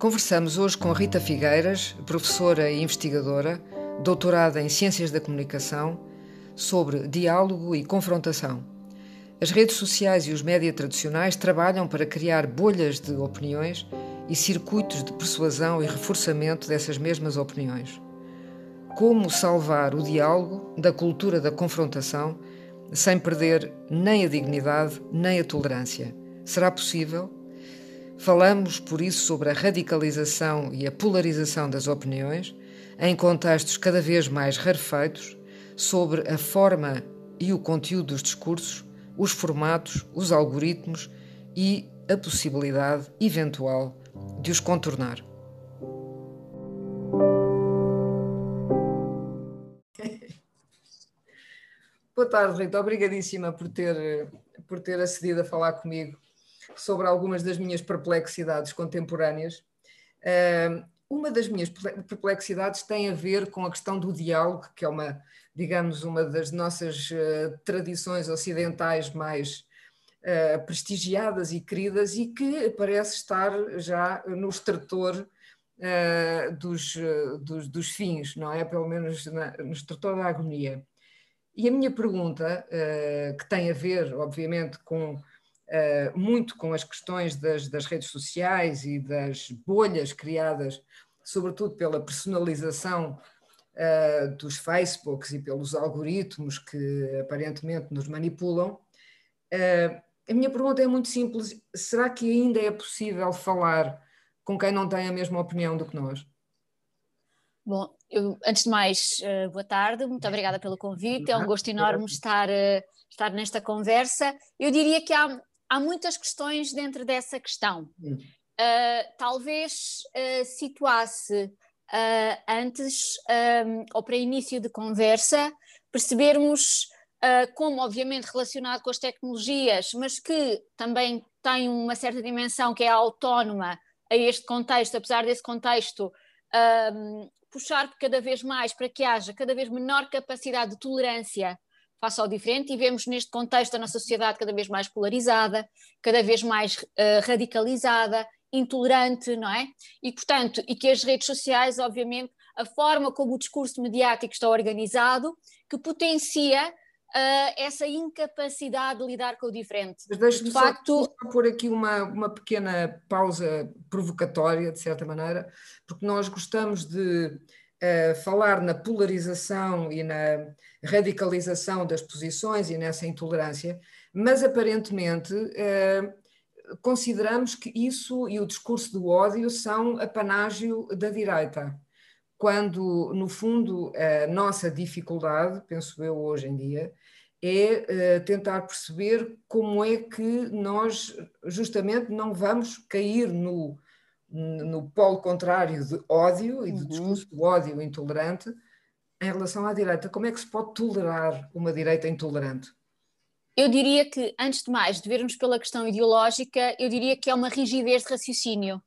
Conversamos hoje com Rita Figueiras, professora e investigadora, doutorada em Ciências da Comunicação, sobre diálogo e confrontação. As redes sociais e os média tradicionais trabalham para criar bolhas de opiniões e circuitos de persuasão e reforçamento dessas mesmas opiniões. Como salvar o diálogo da cultura da confrontação sem perder nem a dignidade nem a tolerância? Será possível? Falamos, por isso, sobre a radicalização e a polarização das opiniões, em contextos cada vez mais rarefeitos, sobre a forma e o conteúdo dos discursos, os formatos, os algoritmos e a possibilidade eventual de os contornar. Boa tarde, Rita. Obrigadíssima por ter, por ter acedido a falar comigo sobre algumas das minhas perplexidades contemporâneas. uma das minhas perplexidades tem a ver com a questão do diálogo, que é uma, digamos, uma das nossas uh, tradições ocidentais mais uh, prestigiadas e queridas e que parece estar já no extrator uh, dos, dos, dos, fins, não é? Pelo menos na, no extrator da agonia. E a minha pergunta, que tem a ver, obviamente, com uh, muito com as questões das, das, redes sociais e das bolhas criadas, sobretudo pela personalização uh, dos Facebooks e pelos algoritmos que aparentemente nos manipulam. Uh, a minha pergunta é muito simples: será que ainda é possível falar com quem não tem a mesma opinião do que nós? Bom, eu, antes de mais, uh, boa tarde, muito obrigada pelo convite, é um gosto enorme estar, uh, estar nesta conversa. Eu diria que há, há muitas questões dentro dessa questão. Uh, talvez situasse antes, um, ou para início de conversa, percebermos como, obviamente, relacionado com as tecnologias, mas que também tem uma certa dimensão que é autónoma a este contexto, apesar desse contexto um, puxar cada vez mais para que haja cada vez menor capacidade de tolerância face ao diferente e vemos neste contexto a nossa sociedade cada vez mais polarizada, cada vez mais uh, radicalizada, intolerante, não é? E portanto, e que as redes sociais, obviamente, a forma como o discurso mediático está organizado, que potencia Uh, essa incapacidade de lidar com o diferente. Mas deixe-me de facto... só, pôr aqui uma, uma pequena pausa provocatória, de certa maneira, porque nós gostamos de uh, falar na polarização e na radicalização das posições e nessa intolerância, mas aparentemente uh, consideramos que isso e o discurso do ódio são apanágio da direita, quando, no fundo, a nossa dificuldade, penso eu hoje em dia, é uh, tentar perceber como é que nós justamente não vamos cair no, no polo contrário de ódio e do uhum. discurso do ódio intolerante em relação à direita. Como é que se pode tolerar uma direita intolerante? Eu diria que, antes de mais, de vermos pela questão ideológica, eu diria que é uma rigidez de raciocínio.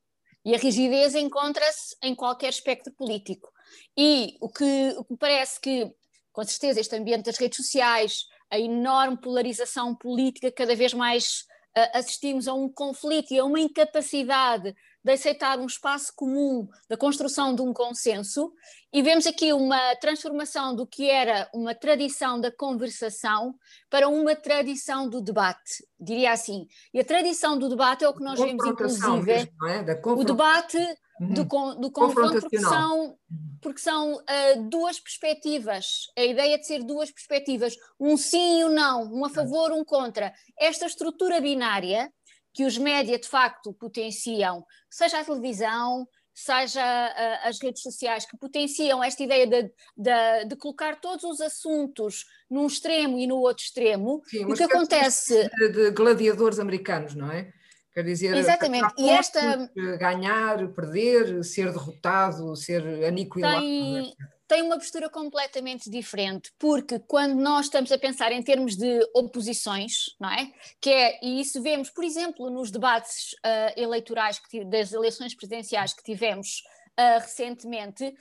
E a rigidez encontra-se em qualquer espectro político. E o que, o que parece que, com certeza, este ambiente das redes sociais, a enorme polarização política, cada vez mais uh, assistimos a um conflito e a uma incapacidade de aceitar um espaço comum, da construção de um consenso, e vemos aqui uma transformação do que era uma tradição da conversação para uma tradição do debate, diria assim. E a tradição do debate é o que nós vemos, inclusive, mesmo, é? o debate uhum. do, do confronto, porque são, porque são uh, duas perspectivas, a ideia de ser duas perspectivas, um sim e um não, um a favor, um contra. Esta estrutura binária que os média de facto potenciam, seja a televisão, seja uh, as redes sociais, que potenciam esta ideia de, de, de, colocar todos os assuntos num extremo e no outro extremo. Sim, o que acontece. De, de, gladiadores americanos, não é? Quer dizer, Exatamente. E esta... ganhar, perder, ser derrotado, ser aniquilado. Tem, tem uma postura completamente diferente, porque quando nós estamos a pensar em termos de oposições, não é? Que é, e isso vemos, por exemplo, nos debates uh, eleitorais que, das eleições presidenciais que tivemos uh, recentemente,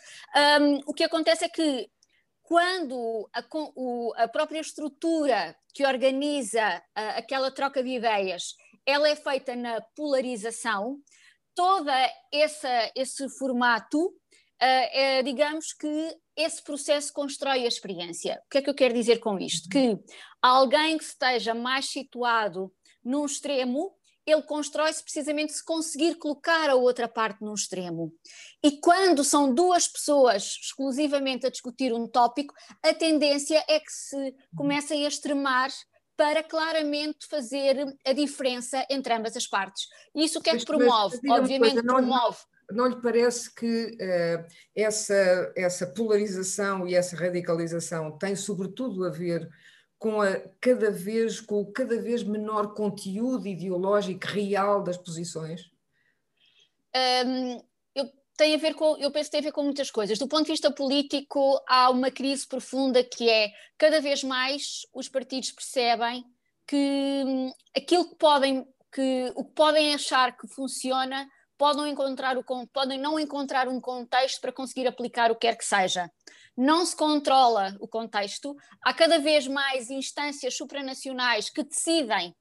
um, o que acontece é que quando a, o, a, própria estrutura que organiza a, aquela troca de ideias ela é feita na polarização, toda essa, esse formato, uh, é, digamos que esse processo constrói a experiência. O que é que eu quero dizer com isto? Que alguém que esteja mais situado num extremo ele constrói-se precisamente se conseguir colocar a outra parte num extremo. E quando são duas pessoas exclusivamente a discutir um tópico, a tendência é que se comecem a extremar para claramente fazer a diferença entre ambas as partes. E isso o que é que promove? Mas, Obviamente coisa, não, promove. Não, lhe parece que uh, essa, essa polarização e essa radicalização tem sobretudo a ver com a cada vez com o cada vez menor conteúdo ideológico real das posições? Um, tem a ver com, eu penso que tem a ver com muitas coisas. Do ponto de vista político, há uma crise profunda que é cada vez mais os partidos percebem que hum, aquilo que podem, que, o que podem achar que funciona podem, encontrar o, podem não encontrar um contexto para conseguir aplicar o que quer que seja. Não se controla o contexto, há cada vez mais instâncias supranacionais que decidem,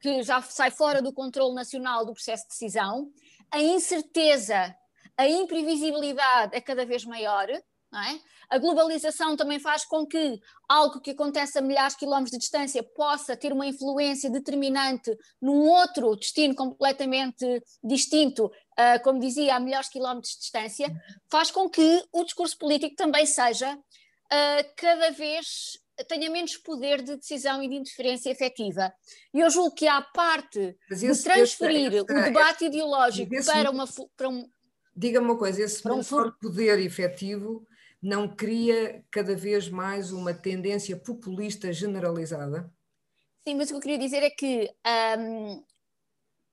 que já sai fora do controle nacional do processo de decisão, a incerteza, a imprevisibilidade é cada vez maior, é? A globalização também faz com que algo que acontece a milhares de quilómetros de distância possa ter uma influência determinante num outro destino completamente distinto, uh, como dizia, a milhares de quilómetros de distância, faz com que o discurso político também seja uh, cada vez tenha menos poder de decisão e de interferência efetiva. E eu julgo que há parte esse, de transferir esse, esse, o debate ideológico para uma para um Diga-me uma coisa, esse menor poder efetivo não cria cada vez mais uma tendência populista generalizada? Sim, mas o que eu queria dizer é que um,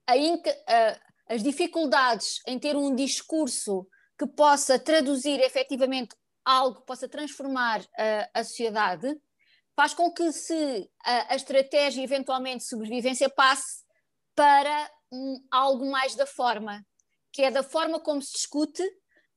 a, as dificuldades em ter um discurso que possa traduzir efetivamente algo que possa transformar a sociedade faz com que se a, a estratégia eventualmente de sobrevivência passe para um, algo mais da forma, que é da forma como se discute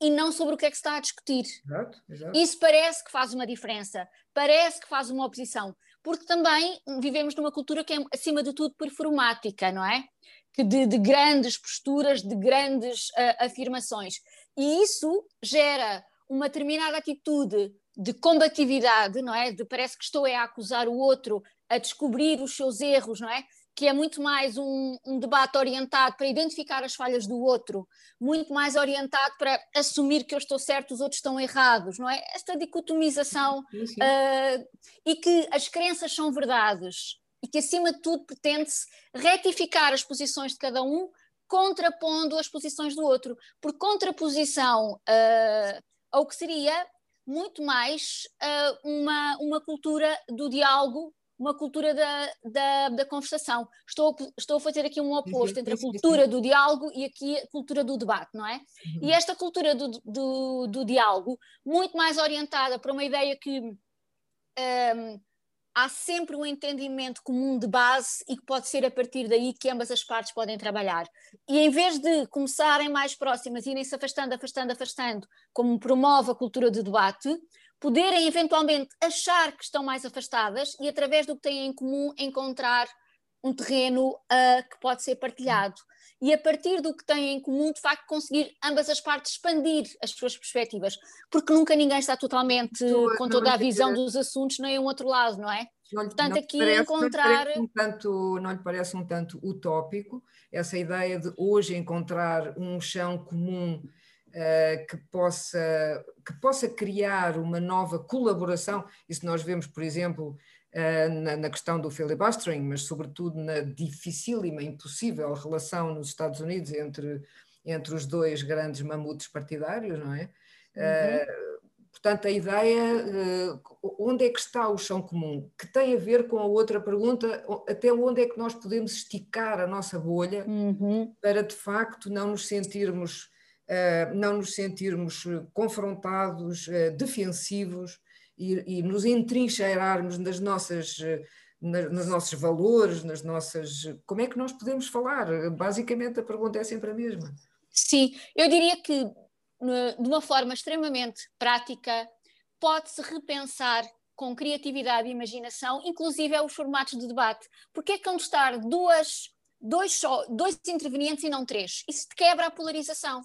e não sobre o que é que se está a discutir. Exato, exato. Isso parece que faz uma diferença, parece que faz uma oposição, porque também vivemos numa cultura que é, acima de tudo, performática, não é? Que de, de grandes posturas, de grandes uh, afirmações. E isso gera uma determinada atitude de combatividade, não é? De parece que estou a acusar o outro, a descobrir os seus erros, não é? Que é muito mais um, um, debate orientado para identificar as falhas do outro, muito mais orientado para assumir que eu estou certo, os outros estão errados, não é? Esta dicotomização uh, e que as crenças são verdades e que, acima de tudo, pretende-se retificar as posições de cada um, contrapondo as posições do outro, por contraposição uh, ao que seria muito mais uh, uma, uma cultura do diálogo uma cultura da, da, da conversação. Estou, estou a fazer aqui um oposto entre a cultura do diálogo e aqui a cultura do debate, não é? Uhum. E esta cultura do, do, do, diálogo, muito mais orientada para uma ideia que um, há sempre um entendimento comum de base e que pode ser a partir daí que ambas as partes podem trabalhar. E em vez de começarem mais próximas, irem se afastando, afastando, afastando, como promove a cultura do debate, poderem eventualmente achar que estão mais afastadas e, através do que têm em comum, encontrar um terreno uh, que pode ser partilhado. E a partir do que têm em comum, de facto, conseguir ambas as partes expandir as suas perspectivas, porque nunca ninguém está totalmente Estou, com toda a visão dos assuntos, nem um outro lado, não é? Não, Portanto, não aqui parece, encontrar. Não, um tanto, não lhe parece um tanto utópico essa ideia de hoje encontrar um chão comum que, possa, que possa criar uma nova colaboração. Isso nós vemos, por exemplo, uh, na, na, questão do filibustering, mas sobretudo na dificílima, impossível relação nos Estados Unidos entre, entre os dois grandes mamutes partidários, não é? Uhum. Uh, portanto, a ideia, onde é que está o chão comum? Que tem a ver com a outra pergunta, até onde é que nós podemos esticar a nossa bolha uhum. para, de facto, não nos sentirmos eh, não nos sentirmos eh, confrontados, eh, defensivos e, e nos entrincheirarmos nas nossas, nos nossos valores, nas nossas. Como é que nós podemos falar? Basicamente a pergunta é sempre a mesma. Sim, eu diria que de uma forma extremamente prática, pode-se repensar com criatividade e imaginação, inclusive é os formatos de debate. Porque é que vão estar duas, dois, só, dois intervenientes e não três? Isso quebra a polarização.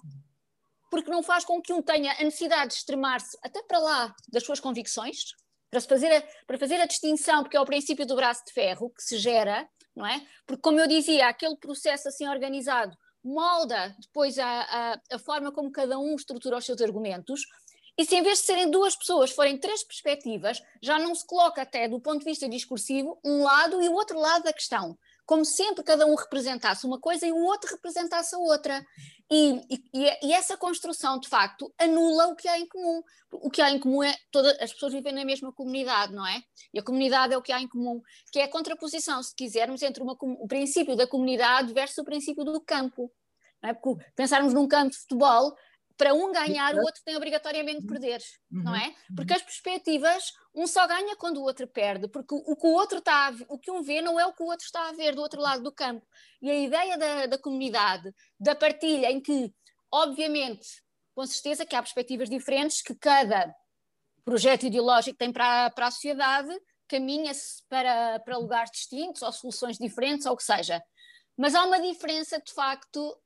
Porque não faz com que um tenha a necessidade de extremar-se até para lá das suas convicções, para fazer, a, para fazer a distinção, porque é o princípio do braço de ferro que se gera, não é? Porque, como eu dizia, aquele processo assim organizado molda depois a, a, a forma como cada um estrutura os seus argumentos, e se em vez de serem duas pessoas forem três perspectivas, já não se coloca até do ponto de vista discursivo um lado e o outro lado da questão. Como sempre cada um representasse uma coisa e o outro representasse a outra. E, e, e, essa construção, de facto, anula o que há em comum. O que há em comum é todas as pessoas vivem na mesma comunidade, não é? E a comunidade é o que há em comum, que é a contraposição, se quisermos, entre uma, o princípio da comunidade versus o princípio do campo. Não é? Porque pensarmos num campo de futebol, para um ganhar, o outro tem obrigatoriamente de perder, uhum. não é? Porque uhum. as perspectivas, um só ganha quando o outro perde, porque o que o outro está, o que um vê não é o que o outro está a ver do outro lado do campo. E a ideia da, da comunidade, da partilha, em que, obviamente, com certeza que há perspectivas diferentes, que cada projeto ideológico tem para, para a sociedade, caminha-se para, para lugares distintos ou soluções diferentes, ou o que seja. Mas há uma diferença, de facto,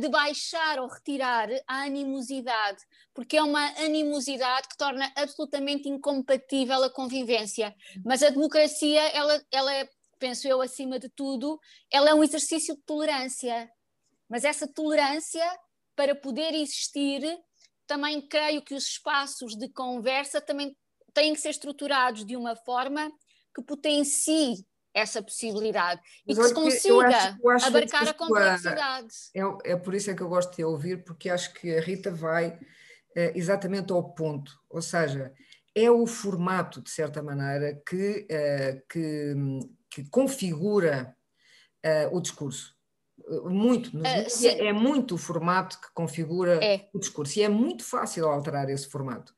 de baixar ou retirar a animosidade, porque é uma animosidade que torna absolutamente incompatível a convivência. Mas a democracia, ela, ela é, penso eu, acima de tudo, ela é um exercício de tolerância. Mas essa tolerância, para poder existir, também creio que os espaços de conversa também têm que ser estruturados de uma forma que potencie essa possibilidade e que se consiga eu acho, eu acho abarcar a complexidade. É, é por isso é que eu gosto de ouvir, porque acho que a Rita vai é, exatamente ao ponto, ou seja, é o formato, de certa maneira, que, é, que, que, configura é, o discurso. Muito, uh, é muito o formato que configura é. o discurso e é muito fácil alterar esse formato.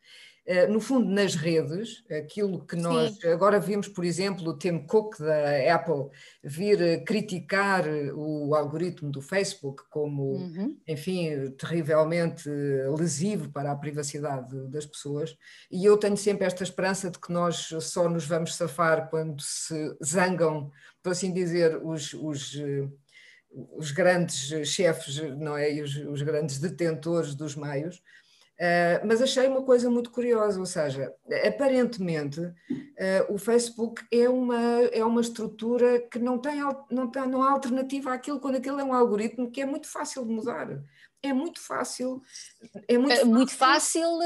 Eh, no fundo, nas redes, aquilo que nós Sim. agora vimos, por exemplo, o Tim Cook da Apple vir criticar o algoritmo do Facebook como, uhum. enfim, terrivelmente lesivo para a privacidade das pessoas. E eu tenho sempre esta esperança de que nós só nos vamos safar quando se zangam, por assim dizer, os, os os grandes chefes não é? e os, os grandes detentores dos meios, Uh, mas achei uma coisa muito curiosa, ou seja, aparentemente uh, o Facebook é uma, é uma estrutura que não tem, não tem não há alternativa àquilo, quando aquilo é um algoritmo que é muito fácil de mudar. É muito fácil. É muito, fácil. muito fácil,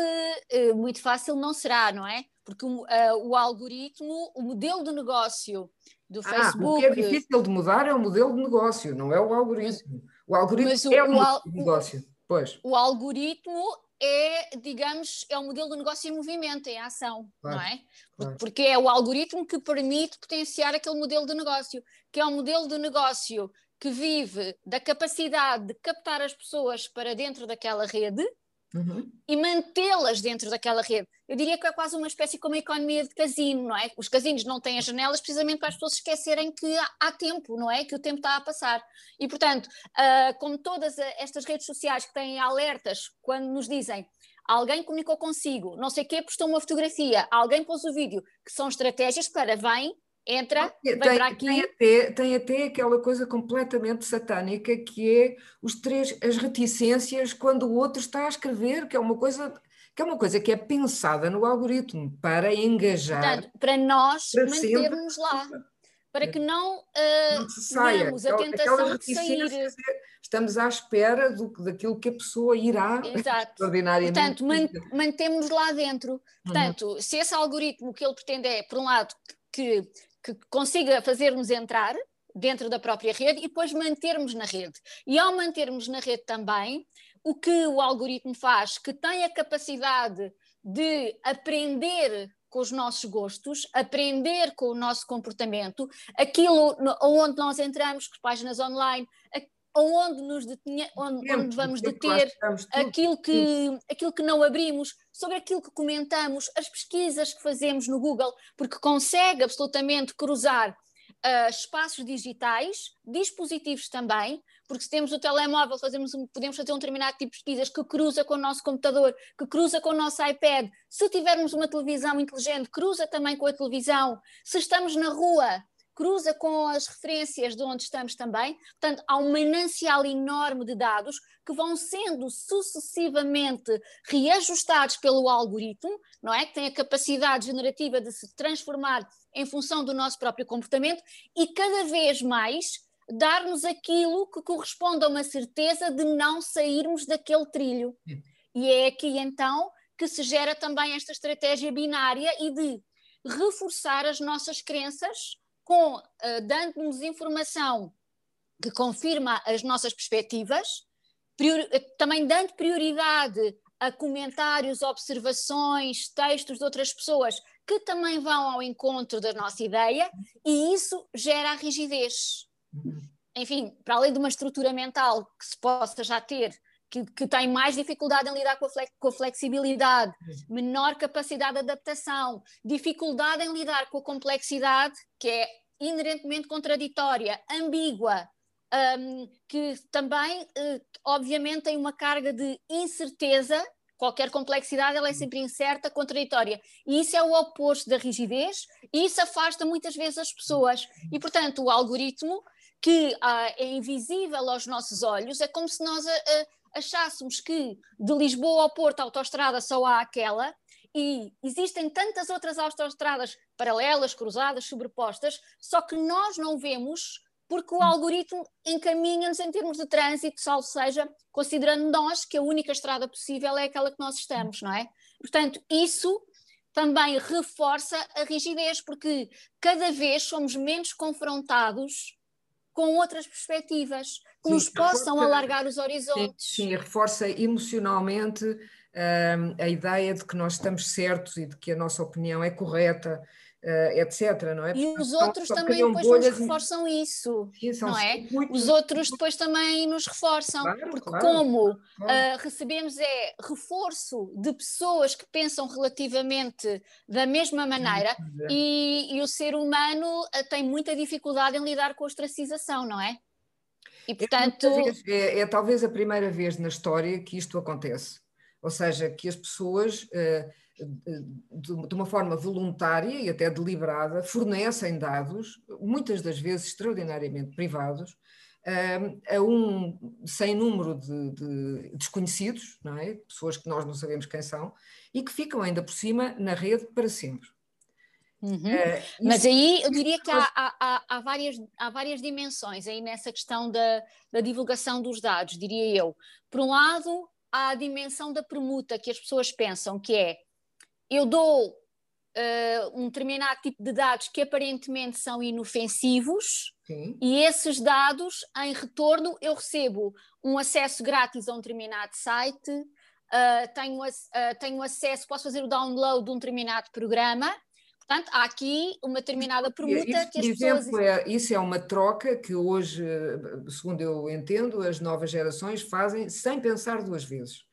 muito fácil não será, não é? Porque o, o algoritmo, o modelo de negócio do Facebook. Ah, o que é difícil de mudar é o modelo de negócio, não é o algoritmo. O algoritmo o, é o, modelo de negócio. Pois. O algoritmo é, digamos, é o modelo de negócio em movimento, em ação, claro, não é? Claro. Porque é o algoritmo que permite potenciar aquele modelo de negócio, que é um modelo de negócio que vive da capacidade de captar as pessoas para dentro daquela rede uhum. e mantê-las dentro daquela rede. Eu diria que é quase uma espécie como a economia de casino, não é? Os casinos não têm as janelas precisamente para as pessoas esquecerem que há, tempo, não é? Que o tempo está a passar. E, portanto, uh, como todas estas redes sociais que têm alertas quando nos dizem alguém comunicou consigo, não sei o quê, postou uma fotografia, alguém pôs o vídeo, que são estratégias para vem entra, tem, vem para aqui. Tem até, tem até aquela coisa completamente satânica que é os três, as reticências quando o outro está a escrever, que é uma coisa que é uma coisa que é pensada no algoritmo para engajar. Portanto, para nós para mantermos lá, para que não, uh, não saia. a tentação de sair. Estamos à espera do, daquilo que a pessoa irá Exato. extraordinariamente. Portanto, man, mantemos lá dentro. Portanto, uhum. se esse algoritmo que ele pretende é, por um lado, que que consiga fazer-nos entrar dentro da própria rede e depois mantermos na rede. E ao mantermos na rede também, o que o algoritmo faz, que tem a capacidade de aprender com os nossos gostos, aprender com o nosso comportamento, aquilo onde nós entramos, com páginas online, onde nos detinha, onde, onde vamos deter, aquilo que, aquilo que não abrimos, sobre aquilo que comentamos, as pesquisas que fazemos no Google, porque consegue absolutamente cruzar uh, espaços digitais, dispositivos também, porque se temos o telemóvel, fazemos podemos fazer um determinado tipo de pesquisas que cruza com o nosso computador, que cruza com o nosso iPad. Se tivermos uma televisão inteligente, cruza também com a televisão. Se estamos na rua, cruza com as referências de onde estamos também. Portanto, há um manancial enorme de dados que vão sendo sucessivamente reajustados pelo algoritmo, não é? Que tem a capacidade generativa de se transformar em função do nosso próprio comportamento e cada vez mais dar-nos aquilo que corresponde a uma certeza de não sairmos daquele trilho. E é aqui então que se gera também esta estratégia binária e de reforçar as nossas crenças com uh, dando-nos informação que confirma as nossas perspectivas, priori eh, também dando prioridade a comentários, observações, textos de outras pessoas que também vão ao encontro da nossa ideia, e isso gera rigidez. Enfim, para além de uma estrutura mental que se possa já ter, que, que tem mais dificuldade em lidar com a, flex, com a flexibilidade, menor capacidade de adaptação, dificuldade em lidar com a complexidade, que é inerentemente contraditória, ambígua, um, que também, uh, obviamente, tem uma carga de incerteza. Qualquer complexidade ela é sempre incerta, contraditória. E isso é o oposto da rigidez e isso afasta muitas vezes as pessoas. E, portanto, o algoritmo, que uh, é invisível aos nossos olhos, é como se nós uh, achássemos que de Lisboa ao Porto a autoestrada só há aquela e existem tantas outras autoestradas paralelas, cruzadas, sobrepostas, só que nós não vemos porque o algoritmo encaminha-nos em termos de trânsito, salvo seja, considerando nós que a única estrada possível é aquela que nós estamos, não é? Portanto, isso também reforça a rigidez, porque cada vez somos menos confrontados com outras perspectivas que sim, nos possam reforça, alargar os horizontes. Sim, sim reforça emocionalmente uh, a ideia de que nós estamos certos e de que a nossa opinião é correta, uh, etc. Não é? E os outros também depois nos reforçam isso, Sim, não é? Muito... Os outros depois também nos reforçam, claro, porque claro, como claro. Uh, recebemos é reforço de pessoas que pensam relativamente da mesma maneira e, e, o ser humano uh, tem muita dificuldade em lidar com a ostracização, não é? E é portanto... É, é, é talvez a primeira vez na história que isto acontece. Ou seja, que as pessoas de uma forma voluntária e até deliberada, fornecem dados, muitas das vezes extraordinariamente privados, a um sem número de, de, desconhecidos, é? pessoas que nós não sabemos quem são, e que ficam ainda por cima na rede para sempre. Uhum. Uh, Mas aí eu diria que há, há, há, várias, há várias dimensões aí nessa questão da, da divulgação dos dados, diria eu. Por um lado, há a dimensão da permuta que as pessoas pensam, que é eu dou uh, um determinado tipo de dados que aparentemente são inofensivos Sim. e esses dados, em retorno, eu recebo um acesso grátis a um determinado site, uh, tenho, uh, tenho acesso, posso fazer o download de um determinado programa. Portanto, há aqui uma determinada permuta isso, que as exemplo, pessoas... É, isso é uma troca que hoje, segundo eu entendo, as novas gerações fazem sem pensar duas vezes.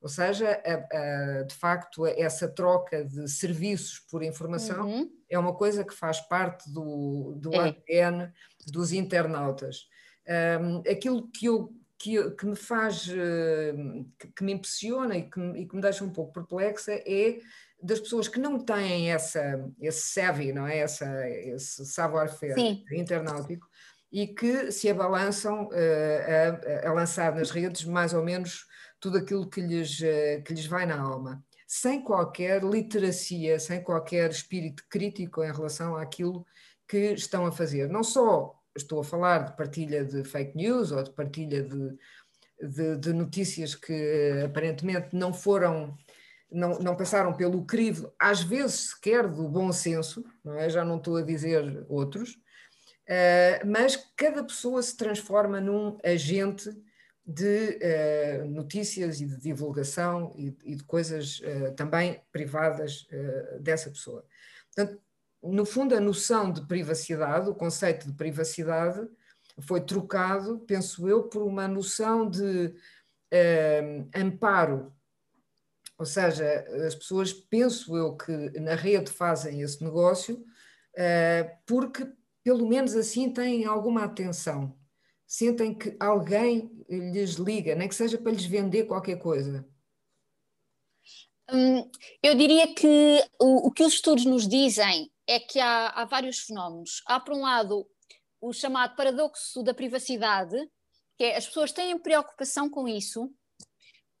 Ou seja, a, a, de facto, essa troca de serviços por informação uhum. é uma coisa que faz parte do, do é. ADN dos internautas. Um, aquilo que, eu, que, que me faz, que, que, me impressiona e que, e que me deixa um pouco perplexa é das pessoas que não têm essa, esse savvy, não é? essa, esse savoir-faire internautico e que se abalançam uh, a, a lançar nas redes mais ou menos tudo aquilo que lhes, eh, que lhes vai na alma, sem qualquer literacia, sem qualquer espírito crítico em relação àquilo que estão a fazer. Não só estou a falar de partilha de fake news ou de partilha de, de, de notícias que eh, aparentemente não foram não, não, passaram pelo crivo, às vezes sequer do bom senso, não é? já não estou a dizer outros, uh, mas cada pessoa se transforma num agente de uh, notícias e de divulgação e, e de coisas uh, também privadas dessa pessoa. Portanto, no fundo, a noção de privacidade, o conceito de privacidade, foi trocado, penso eu, por uma noção de amparo. Ou seja, as pessoas, penso eu, que na rede fazem esse negócio porque, pelo menos assim, têm alguma atenção sentem que alguém lhes liga, nem que seja para lhes vender qualquer coisa? Hum, eu diria que o, o, que os estudos nos dizem é que há, há vários fenómenos. Há, por um lado, o chamado paradoxo da privacidade, que é as pessoas têm preocupação com isso,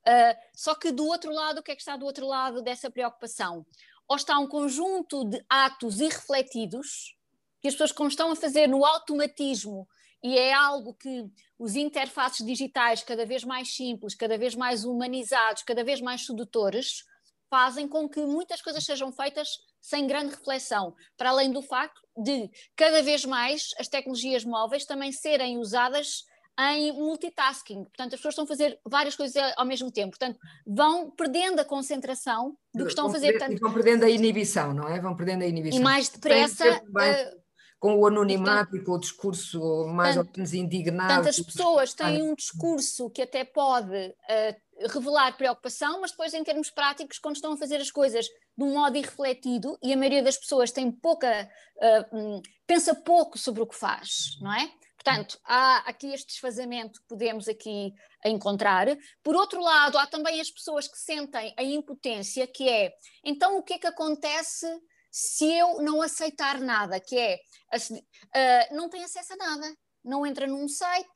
uh, só que do outro lado, o que é que está do outro lado dessa preocupação? Ou está um conjunto de atos irrefletidos que as pessoas estão a fazer no automatismo e é algo que os interfaces digitais cada vez mais simples, cada vez mais humanizados, cada vez mais sedutores, fazem com que muitas coisas sejam feitas sem grande reflexão, para além do facto de cada vez mais as tecnologias móveis também serem usadas em multitasking. Portanto, as pessoas estão a fazer várias coisas ao mesmo tempo. Portanto, vão perdendo a concentração do que estão vão a fazer. Portanto, vão perdendo a inibição, não é? Vão perdendo a inibição. E mais depressa com o anonimato e com o discurso mais tanto, ou menos indignado. Portanto, as pessoas têm um discurso que até pode uh, revelar preocupação, mas depois, em termos práticos, quando estão a fazer as coisas de um modo irrefletido, e a maioria das pessoas tem pouca, uh, pensa pouco sobre o que faz, não é? Portanto, há aqui este desfazamento que podemos aqui encontrar. Por outro lado, há também as pessoas que sentem a impotência, que é, então o que é que acontece se eu não aceitar nada, que é uh, não tem acesso a nada, não entra num site,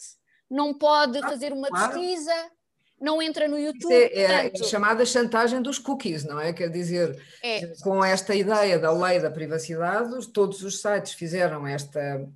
não pode ah, fazer uma claro. pesquisa, não entra no YouTube. É, é, portanto... é, a chamada chantagem dos cookies, não é? Quer dizer, é. com esta ideia da lei da privacidade, todos os sites fizeram esta,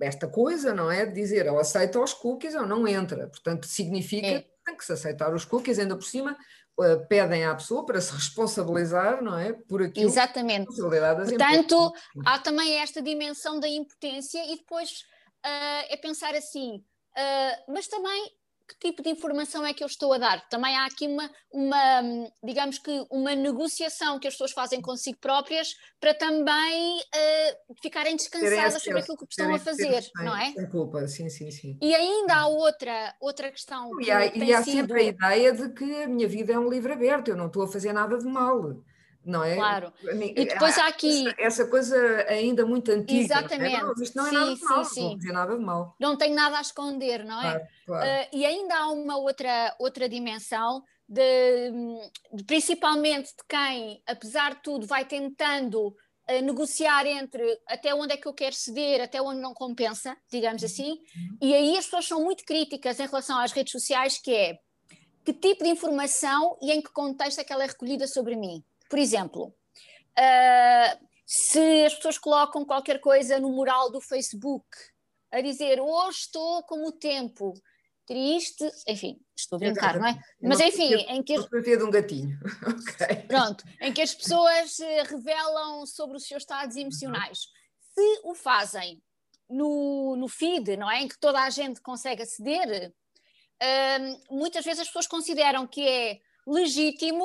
esta coisa, não é? De dizer ou aceita os cookies ou não entra. Portanto, significa é. que tem que se aceitar os cookies, ainda por cima eh, pedem à pessoa para se responsabilizar, não é? Por aquilo Exatamente. Portanto, há também esta dimensão da impotência e depois uh, é pensar assim, uh, mas também que tipo de informação é que eu estou a dar? Também há aqui uma, uma digamos que, uma negociação que as pessoas fazem consigo próprias para também uh, ficarem descansadas sobre aquilo que estão a fazer, sem, não é? Sem culpa, sim, sim, sim. E ainda há outra, outra questão. E há, e há sido... sempre a ideia de que a minha vida é um livro aberto, eu não estou a fazer nada de mal não é? Claro. E depois há aqui. Essa, essa coisa ainda muito antiga. Exatamente. Não, é? isto não é sim, nada de mal, sim, sim. não nada de mal. Não tenho nada a esconder, não é? Claro, claro. Uh, e ainda há uma outra, outra dimensão, de, de, principalmente de quem, apesar de tudo, vai tentando uh, negociar entre até onde é que eu quero ceder, até onde não compensa, digamos assim. Uhum. E aí as pessoas são muito críticas em relação às redes sociais, que é que tipo de informação e em que contexto é que ela é recolhida sobre mim. Por exemplo, uh, se as pessoas colocam qualquer coisa no mural do Facebook a dizer hoje estou como o tempo, triste, enfim, estou a brincar, não é? Mas enfim, em que. Fotografia de um gatinho. okay. Pronto, em que as pessoas eh, revelam sobre os seus estados emocionais. Se o fazem no, no feed, não é? Em que toda a gente consegue aceder, um, muitas vezes as pessoas consideram que é legítimo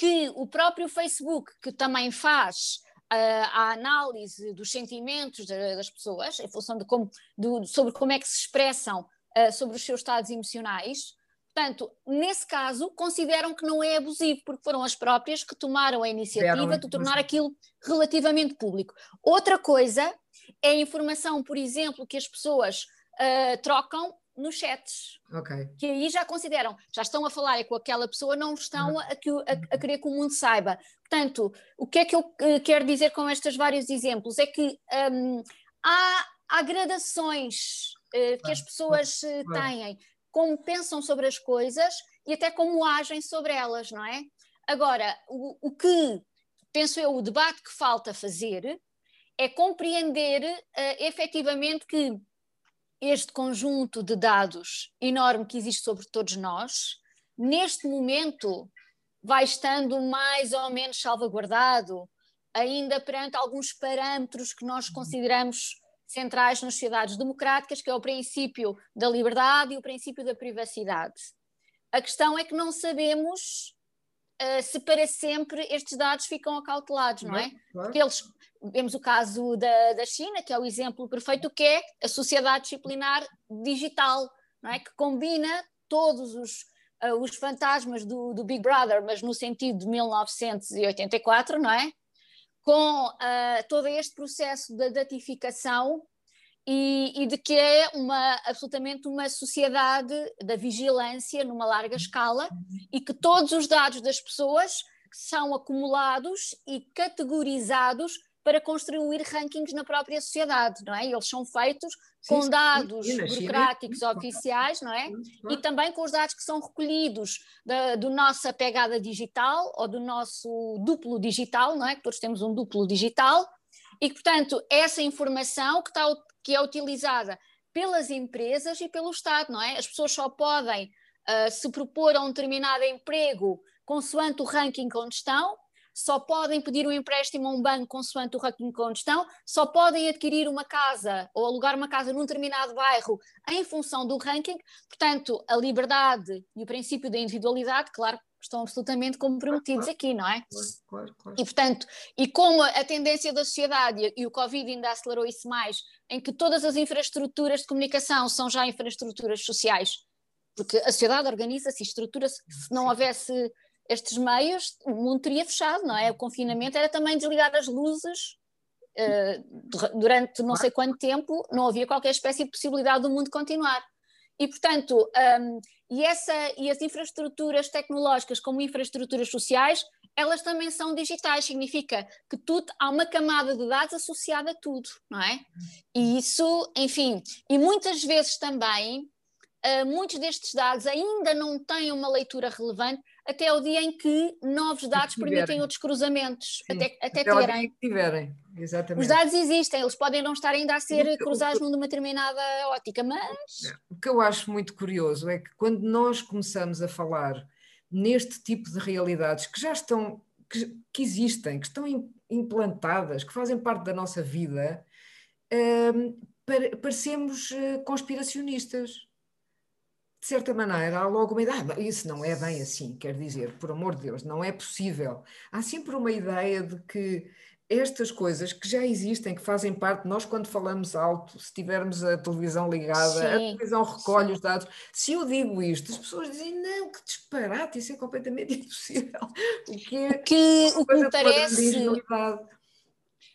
que o próprio Facebook, que também faz uh, a análise dos sentimentos das pessoas, em função de como, de, sobre como é que se expressam uh, sobre os seus estados emocionais, portanto, nesse caso, consideram que não é abusivo, porque foram as próprias que tomaram a iniciativa de tornar aquilo relativamente público. Outra coisa é a informação, por exemplo, que as pessoas uh, trocam nos chats. Okay. Que aí já consideram, já estão a falar com aquela pessoa, não estão a, a, a, querer que o mundo saiba. Portanto, o que é que eu uh, quero dizer com estes vários exemplos? É que um, há, há gradações uh, que as pessoas uh, têm, como pensam sobre as coisas e até como agem sobre elas, não é? Agora, o, o que penso eu, o debate que falta fazer é compreender uh, efetivamente que este conjunto de dados enorme que existe sobre todos nós, neste momento vai estando mais ou menos salvaguardado, ainda perante alguns parâmetros que nós consideramos centrais nas sociedades democráticas, que é o princípio da liberdade e o princípio da privacidade. A questão é que não sabemos uh, se para sempre estes dados ficam acautelados, não é? Porque eles, vemos o caso da, da China, que é o exemplo perfeito, que é a sociedade disciplinar digital, não é? que combina todos os, uh, os fantasmas do, do, Big Brother, mas no sentido de 1984, não é? Com uh, todo este processo da datificação e, e, de que é uma, absolutamente uma sociedade da vigilância numa larga escala e que todos os dados das pessoas são acumulados e categorizados para construir rankings na própria sociedade, não é? Eles são feitos com sim, dados sim, burocráticos sim, oficiais, não é? E também com os dados que são recolhidos da do nossa pegada digital ou do nosso duplo digital, não é? Que todos temos um duplo digital e, portanto, essa informação que, está, que é utilizada pelas empresas e pelo Estado, não é? As pessoas só podem uh, se propor a um determinado emprego consoante o ranking onde estão, só podem pedir um empréstimo a um banco consoante o ranking onde estão, só podem adquirir uma casa ou alugar uma casa num determinado bairro em função do ranking. Portanto, a liberdade e o princípio da individualidade, claro, estão absolutamente comprometidos claro, aqui, não é? Claro, claro, e portanto, e como a tendência da sociedade e o Covid ainda acelerou isso mais, em que todas as infraestruturas de comunicação são já infraestruturas sociais, porque a sociedade organiza-se e estrutura-se, se não houvesse estes meios, o mundo teria fechado, não é? O confinamento era também desligar as luzes uh, durante não sei quanto tempo, não havia qualquer espécie de possibilidade do mundo continuar. E, portanto, um, e, essa, e as infraestruturas tecnológicas como infraestruturas sociais, elas também são digitais, significa que tudo, há uma camada de dados associada a tudo, não é? E isso, enfim, e muitas vezes também, uh, muitos destes dados ainda não têm uma leitura relevante, até o dia em que novos dados permitem outros cruzamentos, Sim, até, até, até terem. tiverem, exatamente. Os dados existem, eles podem não estar ainda a ser muito, cruzados numa determinada ótica, mas. O que eu acho muito curioso é que quando nós começamos a falar neste tipo de realidades que já estão, que, que existem, que estão implantadas, que fazem parte da nossa vida, um, parecemos eh, conspiracionistas de certa maneira, há logo uma ideia, ah, isso não é bem assim, quer dizer, por amor de Deus, não é possível. Há sempre uma ideia de que estas coisas que já existem, que fazem parte, nós quando falamos alto, se tivermos a televisão ligada, sim, a televisão recolhe sim. os dados. Se eu digo isto, as pessoas dizem, não, que disparate, isso é completamente impossível. O que, é, que, o que me parece...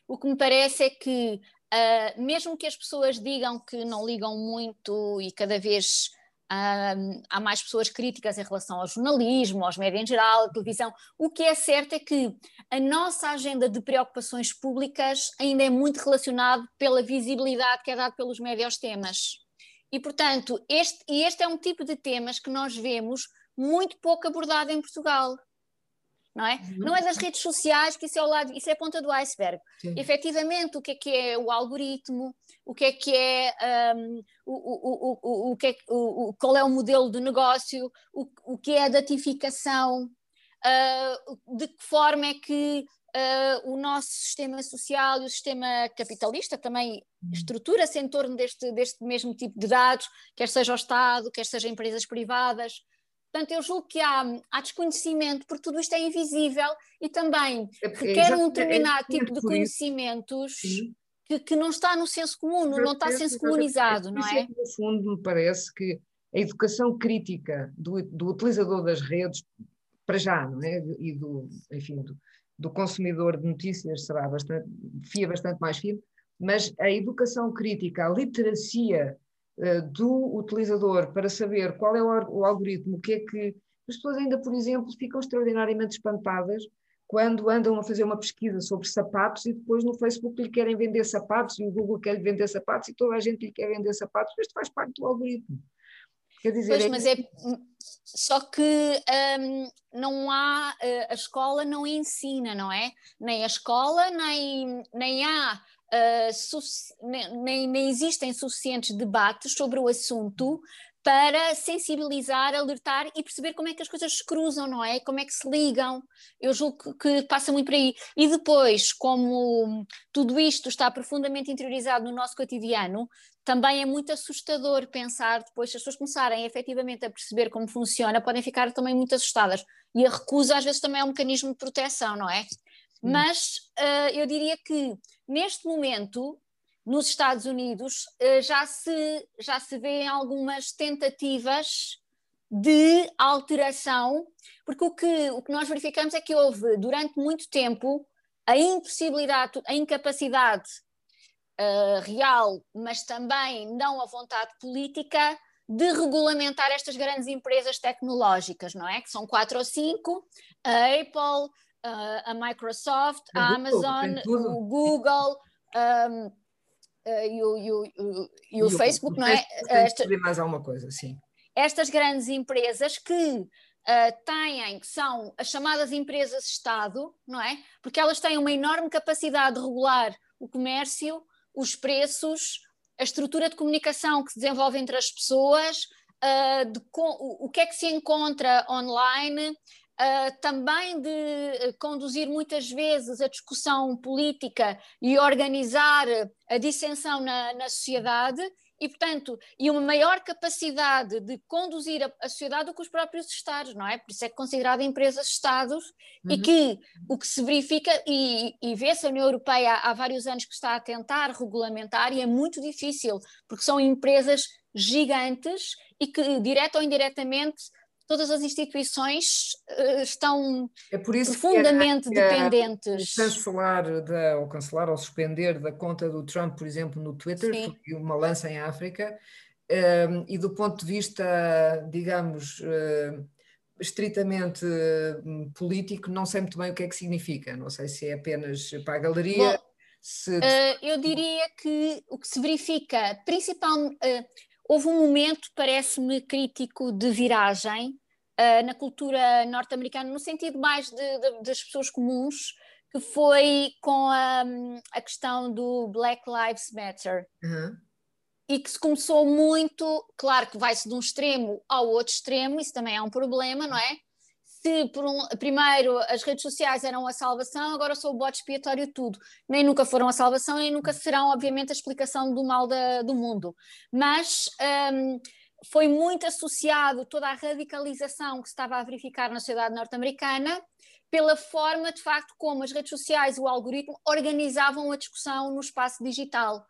O que me parece é que, uh, mesmo que as pessoas digam que não ligam muito e cada vez um, há mais pessoas críticas em relação ao jornalismo, aos médias em geral, à televisão. O que é certo é que a nossa agenda de preocupações públicas ainda é muito relacionada pela visibilidade que é dada pelos médias aos temas. E, portanto, este, e este é um tipo de temas que nós vemos muito pouco abordado em Portugal não é? Uhum. Não é das redes sociais, que isso é o lado, isso é a ponta do iceberg. Sim. Efetivamente, o que é que é o algoritmo, o que é que é um, o, o, o, o, que é, o, qual é o modelo de negócio, o, o que é a datificação, uh, de que forma é que uh, o nosso sistema social e o sistema capitalista também uhum. estrutura-se em torno deste, deste mesmo tipo de dados, quer seja o Estado, quer seja empresas privadas. Portanto, eu julgo que há, há desconhecimento, porque tudo isto é invisível e também é, requer é, um determinado é, tipo de conhecimentos que, que, não está no senso comum, não, está senso comunizado, não é? No fundo, me parece que a educação crítica do, do utilizador das redes, para já, não é? E do, enfim, do, do consumidor de notícias será bastante, fia bastante mais fino, mas a educação crítica, a literacia do utilizador para saber qual é o, algoritmo, o que é que. As pessoas ainda, por exemplo, ficam extraordinariamente espantadas quando andam a fazer uma pesquisa sobre sapatos e depois no Facebook lhe querem vender sapatos e o Google quer lhe vender sapatos e toda a gente lhe quer vender sapatos, isto faz parte do algoritmo. Quer dizer, pois, é... mas é só que hum, não há eh, a escola não ensina, não é? Nem a escola, nem, nem há uh, nem, nem existem suficientes debates sobre o assunto para sensibilizar, alertar e perceber como é que as coisas se cruzam, não é? Como é que se ligam. Eu julgo que, passa muito por aí. E depois, como tudo isto está profundamente interiorizado no nosso cotidiano, também é muito assustador pensar depois, se as pessoas começarem efetivamente a perceber como funciona, podem ficar também muito assustadas. E a recusa às vezes também é um mecanismo de proteção, não é? Mas uh, eu diria que neste momento, nos Estados Unidos, uh, já, se, já se vêem algumas tentativas de alteração, porque o que, o que nós verificamos é que houve durante muito tempo a impossibilidade, a incapacidade uh, real, mas também não a vontade política de regulamentar estas grandes empresas tecnológicas, não é? Que são quatro ou cinco, a Apple, uh, a Microsoft, a, a Amazon, o Google um, uh, e o, e o, e o, Facebook, não é? Esta, mais alguma coisa, sim. Estas grandes empresas que uh, têm, que são as chamadas empresas-Estado, não é? Porque elas têm uma enorme capacidade de regular o comércio, os preços, a estrutura de comunicação que se desenvolve entre as pessoas, uh, de, o, o que é que se encontra online, uh, também de conduzir muitas vezes a discussão política e organizar a dissensão na, na sociedade e, portanto, e uma maior capacidade de conduzir a, a, sociedade do que os próprios Estados, não é? Por isso é considerada empresas-Estados uhum. e que o que se verifica, e, e vê-se a União Europeia há, há vários anos que está a tentar regulamentar e é muito difícil, porque são empresas gigantes e que, direto ou indiretamente, todas as instituições uh, estão é profundamente que é, dependentes. Cancelar da, ou cancelar ou suspender da conta do Trump, por exemplo, no Twitter, Sim. foi uma lança em África, um, ehm, e do ponto de vista, digamos, uh, estritamente uh, político, não sei muito bem o que é que significa. Não sei se é apenas para a galeria. Bom, se... eu diria que o que se verifica, principalmente Houve um momento, parece-me, crítico de viragem uh, na cultura norte-americana, no sentido mais de, de, das pessoas comuns, que foi com a, a questão do Black Lives Matter. Uhum. E que se começou muito, claro que vai-se de um extremo ao outro extremo, isso também é um problema, não é? Se por um, primeiro as redes sociais eram a salvação, agora sou o bote expiatório tudo. Nem nunca foram a salvação, nem nunca serão, obviamente, a explicação do mal da, do mundo. Mas um, foi muito associado toda a radicalização que se estava a verificar na sociedade norte-americana pela forma, de facto, como as redes sociais e o algoritmo organizavam a discussão no espaço digital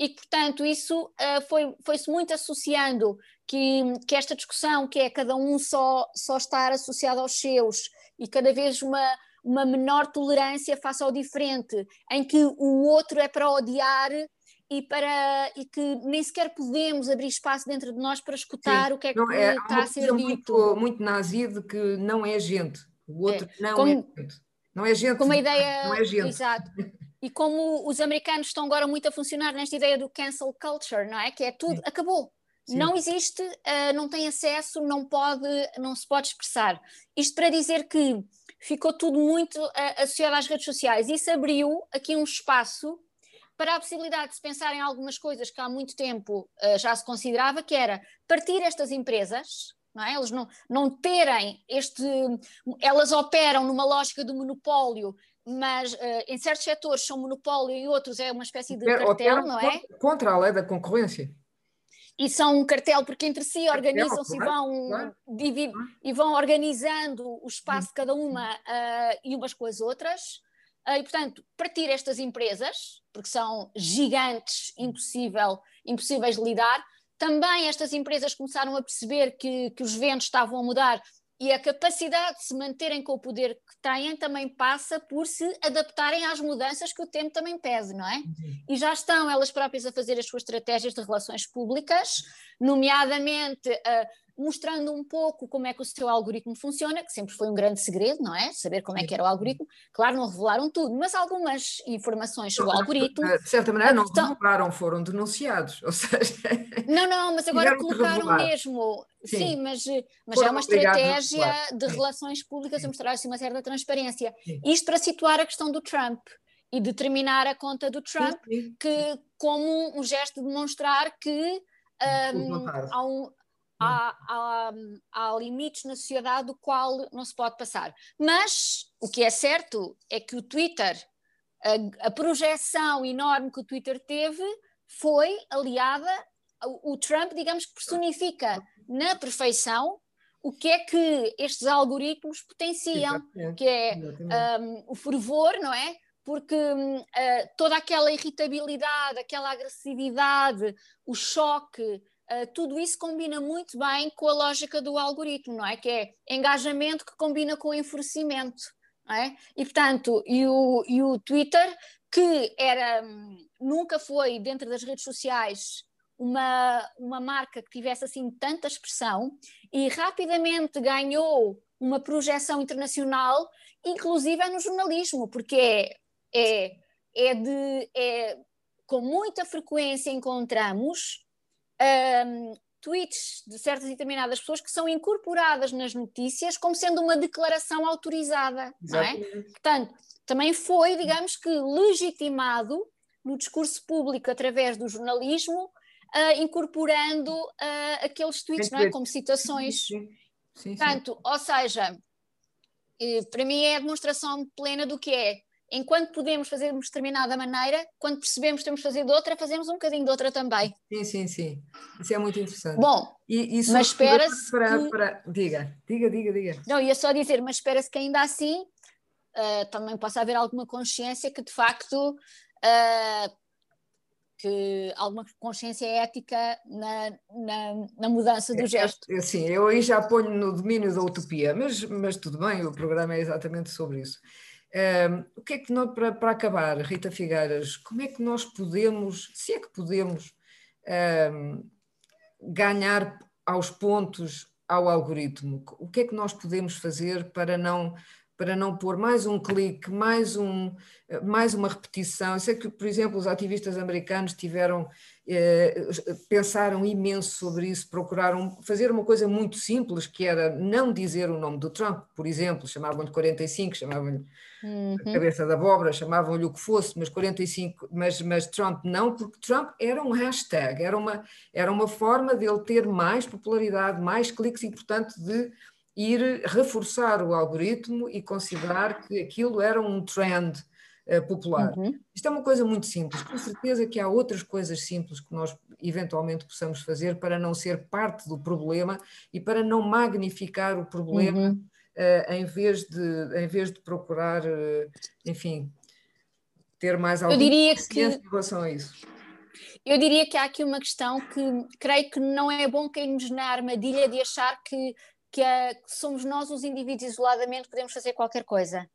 e portanto isso uh, foi, foi-se muito associando que, que esta discussão que é cada um só, só estar associado aos seus e cada vez uma, uma menor tolerância face ao diferente, em que o outro é para odiar e, para, e que nem sequer podemos abrir espaço dentro de nós para escutar Sim, o que é que é, está a ser dito. Muito, muito nazi de que não é gente, o outro é, não como, é gente. Não é gente. Como a ideia. Não é gente. Exato. E como os americanos estão agora muito a funcionar nesta ideia do cancel culture, não é? Que é tudo, acabou. Sim. Não existe, uh, não tem acesso, não pode, não se pode expressar. Isto para dizer que ficou tudo muito uh, associado às redes sociais. Isso abriu aqui um espaço para a possibilidade de se pensar em algumas coisas que há muito tempo uh, já se considerava, que era partir estas empresas, não é? Eles não, não terem este. Elas operam numa lógica do monopólio mas uh, em certos setores são monopólio e outros é uma espécie de cartel, não é? Contra a lei da concorrência. E são um cartel porque entre si organizam-se e vão claro, e vão organizando o espaço de cada uma uh, e umas com as outras. Uh, e, portanto, partir estas empresas, porque são gigantes, impossível, impossíveis de lidar, também estas empresas começaram a perceber que, que os ventos estavam a mudar e a capacidade de se manterem com o poder que têm também passa por se adaptarem às mudanças que o tempo também pese, não é? Uhum. E já estão elas próprias a fazer as suas estratégias de relações públicas, nomeadamente uh, mostrando um pouco como é que o seu algoritmo funciona, que sempre foi um grande segredo, não é? Saber como é que era o algoritmo. Claro, não revelaram tudo, mas algumas informações sobre o algoritmo. De certa maneira, não estão... revelaram, foram denunciados, ou seja. Não, não, mas agora colocaram mesmo. Sim, Sim mas, mas é uma estratégia de relações públicas Sim. a mostrar assim, uma certa transparência. Sim. Isto para situar a questão do Trump e determinar a conta do Trump que como um gesto de demonstrar que um, há, um, há, há, há, limites na sociedade do qual não se pode passar. Mas o que é certo é que o Twitter, a, a projeção enorme que o Twitter teve, foi aliada. O, o Trump, digamos que personifica na perfeição o que é que estes algoritmos potenciam, Exatamente. que é um, o fervor, não é? Porque uh, toda aquela irritabilidade, aquela agressividade, o choque, Uh, tudo isso combina muito bem com a lógica do algoritmo, não é? Que é engajamento que combina com enfurecimento, não é? E portanto, e o, e o Twitter que era, nunca foi dentro das redes sociais uma, uma marca que tivesse assim tanta expressão e rapidamente ganhou uma projeção internacional, inclusive é no jornalismo, porque é, é, é de. É, com muita frequência encontramos um, tweets de certas e determinadas pessoas que são incorporadas nas notícias como sendo uma declaração autorizada, não é? Portanto, também foi, digamos que, legitimado no discurso público através do jornalismo, uh, incorporando uh, aqueles tweets, não é? Como citações. Sim, sim, sim. Portanto, ou seja, eh, para mim é a demonstração plena do que é enquanto podemos fazer de determinada maneira, quando percebemos que temos de fazer de outra, fazemos um bocadinho de outra também. Sim, sim, sim. Isso é muito interessante. Bom, e, mas espera-se. Para, que... para... Diga, diga, diga, diga. Não, ia só dizer, mas espera-se que ainda assim uh, também possa haver alguma consciência que de facto. Uh, que alguma consciência ética na, na, na mudança do é, gesto. É, sim, eu aí já ponho no domínio da utopia, mas, mas tudo bem, o programa é exatamente sobre isso. O que é que nós, para, para acabar, Rita Figueiras, como é que nós podemos, se é que podemos, um, ganhar aos pontos ao algoritmo? O que é que nós podemos fazer para não para não pôr mais um clique, mais, um, mais uma repetição. Eu sei que, por exemplo, os ativistas americanos tiveram, eh, pensaram imenso sobre isso, procuraram fazer uma coisa muito simples, que era não dizer o nome do Trump, por exemplo, chamavam-lhe 45, chamavam-lhe uhum. cabeça da abóbora, chamavam-lhe o que fosse, mas 45, mas, mas Trump não, porque Trump era um hashtag, era uma, era uma forma dele ter mais popularidade, mais cliques e, portanto, de ir reforçar o algoritmo e considerar que aquilo era um trend uh, popular. Uhum. Isto é uma coisa muito simples. Com certeza que há outras coisas simples que nós eventualmente possamos fazer para não ser parte do problema e para não magnificar o problema uhum. uh, em, vez de, em vez de procurar, uh, enfim, ter mais alguma que... em relação a isso. Eu diria que há aqui uma questão que creio que não é bom cairmos na armadilha de achar que que, a, que somos nós, os indivíduos, isoladamente, podemos fazer qualquer coisa.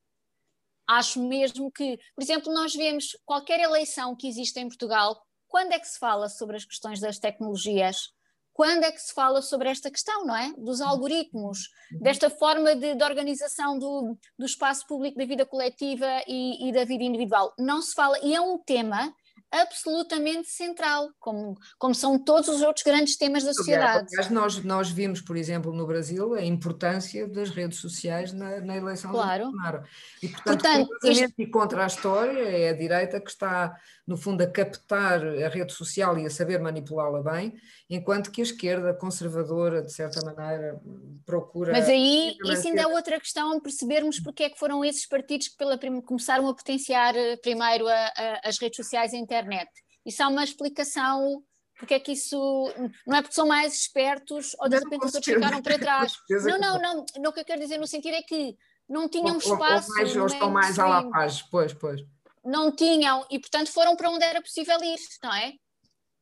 Acho mesmo que, por exemplo, nós vemos qualquer eleição que existe em Portugal, quando é que se fala sobre as questões das tecnologias? Quando é que se fala sobre esta questão, não é? Dos algoritmos, desta forma de, de organização do, do espaço público, da vida coletiva e, e da vida individual. Não se fala, e é um tema absolutamente central, como, como são todos os outros grandes temas da sociedade. Aliás, nós, nós vimos, por exemplo, no Brasil, a importância das redes sociais na, na eleição claro. do Bolsonaro. E, portanto, portanto isto... e contra a história, é a direita que está, no fundo, a captar a rede social e a saber manipulá-la bem, enquanto que a esquerda conservadora, de certa maneira, procura... Mas aí, isso ainda é outra questão, percebermos porque é que foram esses partidos que pela, começaram a potenciar eh, primeiro a, a, as redes sociais a internet. Isso há uma explicação porque é que isso não é porque são mais espertos ou de repente os outros ficaram para trás. Não, não, não, não, o que eu quero dizer no sentido é que não tinham espaço. Ou, mais, ou estão mais à la paz, pois, pois. Não tinham, e portanto foram para onde era possível ir, não é?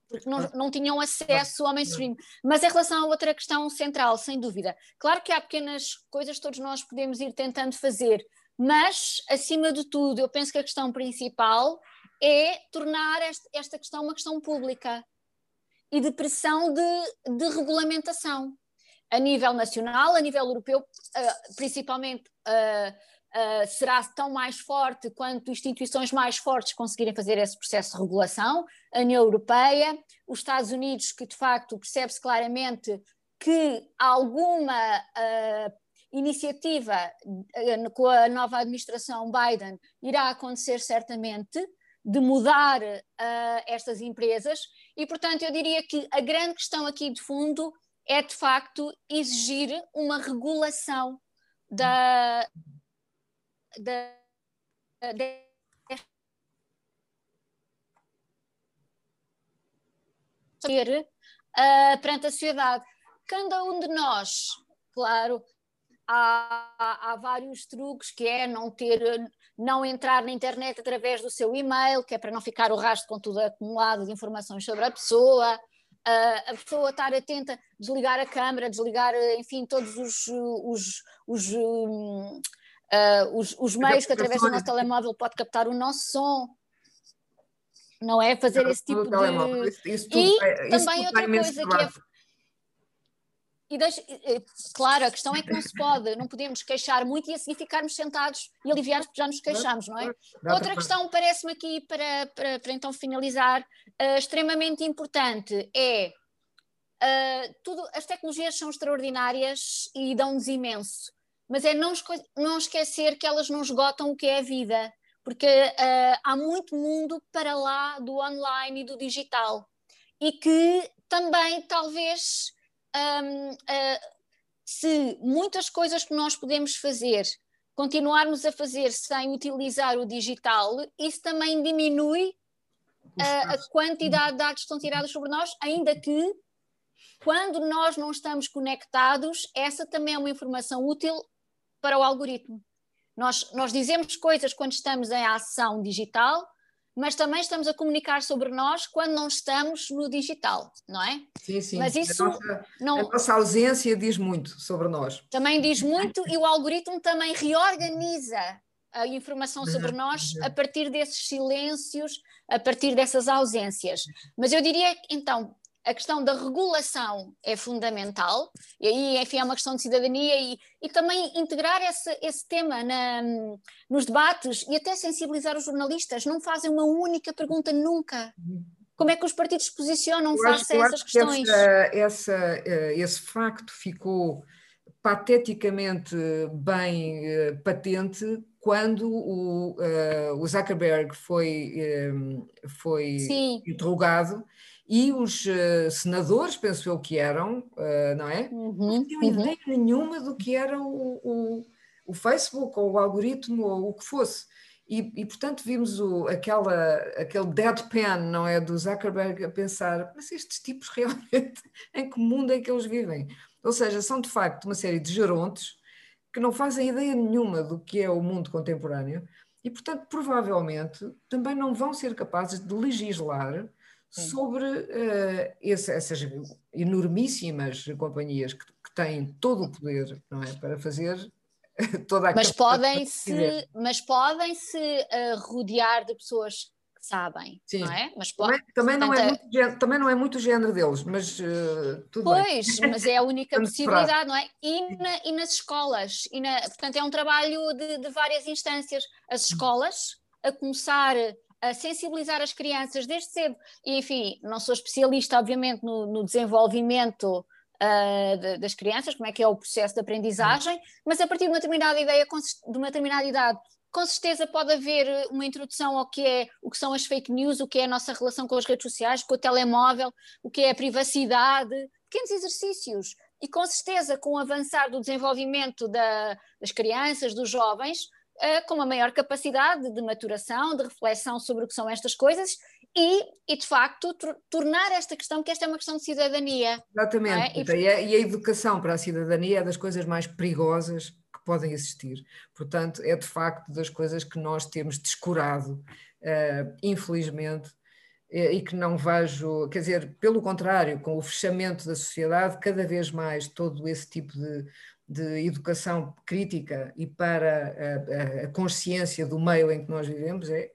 Porque não, não tinham acesso ao mainstream. Mas em relação a outra questão central, sem dúvida, claro que há pequenas coisas que todos nós podemos ir tentando fazer, mas acima de tudo, eu penso que a questão principal é tornar esta questão uma questão pública e de pressão de, de regulamentação. A nível nacional, a nível europeu, uh, principalmente uh, uh, será tão mais forte quanto instituições mais fortes conseguirem fazer esse processo de regulação, a União Europeia, os Estados Unidos, que de facto percebe-se claramente que alguma iniciativa com a nova administração Biden irá acontecer certamente, de mudar uh, estas empresas e, portanto, eu diria que a grande questão aqui de fundo é, de facto, exigir uma regulação da, da, da uh, perante a sociedade. Cada um de nós, claro, há, há, vários truques que é não ter, não entrar na internet através do seu e-mail, que é para não ficar o rastro com tudo acumulado de informações sobre a pessoa, uh, a pessoa estar atenta, desligar a câmera, desligar, enfim, todos os, os, os, um, uh, os, os meios que através do nosso telemóvel pode captar o nosso som. não é? Fazer esse tipo de. Isso, isso e também outra coisa que é. E deixa, claro, a questão é que não se pode, não podemos queixar muito e a seguir ficarmos sentados e aliviados porque já nos queixamos, não é? Outra questão parece-me aqui, para, para, para, então finalizar, uh, extremamente importante é uh, tudo, as tecnologias são extraordinárias e dão-nos imenso, mas é não, não esquecer que elas não esgotam o que é a vida porque uh, há muito mundo para lá do online e do digital e que também talvez um, uh, ah, se muitas coisas que nós podemos fazer continuarmos a fazer sem utilizar o digital, isso também diminui uh, a quantidade de dados que são tirados sobre nós, ainda que quando nós não estamos conectados, essa também é uma informação útil para o algoritmo. Nós, nós dizemos coisas quando estamos em ação digital, mas também estamos a comunicar sobre nós quando não estamos no digital, não é? Sim, sim. Mas isso a nossa, não... a nossa ausência diz muito sobre nós. Também diz muito e o algoritmo também reorganiza a informação sobre nós a partir desses silêncios, a partir dessas ausências. Mas eu diria, então, a questão da regulação é fundamental, e aí, enfim, é uma questão de cidadania e, e também integrar esse, esse tema na, nos debates e até sensibilizar os jornalistas. Não fazem uma única pergunta nunca. Como é que os partidos se posicionam face a essas questões? Essa, essa, eh, esse facto ficou pateticamente bem uh, patente quando o, uh, o Zuckerberg foi, foi interrogado e os uh, senadores, penso eu que eram, uh, não é? Uhum, não tinham uhum. ideia nenhuma do que era o, o, o, Facebook ou o algoritmo ou o que fosse. E, e portanto vimos o, aquela, aquele deadpan, não é, do Zuckerberg a pensar, mas estes tipos realmente, em que mundo é que eles vivem? Ou seja, são de facto uma série de gerontes que não fazem ideia nenhuma do que é o mundo contemporâneo e, portanto, provavelmente também não vão ser capazes de legislar sobre uh, esse, essas enormíssimas companhias que, que, têm todo o poder não é, para fazer toda a mas podem se mas podem se uh, rodear de pessoas que sabem Sim. não é? Mas também, também não é muito, também não é muito o género deles mas uh, tudo pois bem. mas é a única possibilidade não é? E, na, e, nas escolas e na, portanto é um trabalho de, de várias instâncias. As escolas a começar a sensibilizar as crianças desde cedo. E, enfim, não sou especialista, obviamente, no, no desenvolvimento uh, de, das crianças, como é que é o processo de aprendizagem, mas a partir de uma determinada ideia, de uma determinada idade, com certeza pode haver uma introdução ao que é o que são as fake news, o que é a nossa relação com as redes sociais, com o telemóvel, o que é a privacidade, pequenos exercícios. E com certeza, com o avançar do desenvolvimento da, das crianças, dos jovens, com uma maior capacidade de maturação, de reflexão sobre o que são estas coisas e, e de facto, tornar esta questão, que esta é uma questão de cidadania. Exatamente, é? e, e, a, educação para a cidadania é das coisas mais perigosas que podem existir. Portanto, é de facto das coisas que nós temos descurado, uh, infelizmente, e que não vejo, quer dizer, pelo contrário, com o fechamento da sociedade, cada vez mais todo esse tipo de, de educação crítica e para a, a, consciência do meio em que nós vivemos é,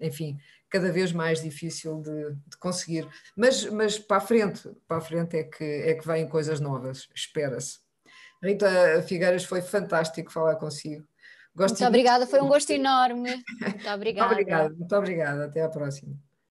enfim, cada vez mais difícil de, de, conseguir. Mas, mas para a frente, para a frente é que, é que vêm coisas novas, espera-se. Rita Figueiras, foi fantástico falar consigo. Gosto muito obrigada, foi um gosto enorme. Muito obrigada. muito obrigada, muito obrigada. Até à próxima.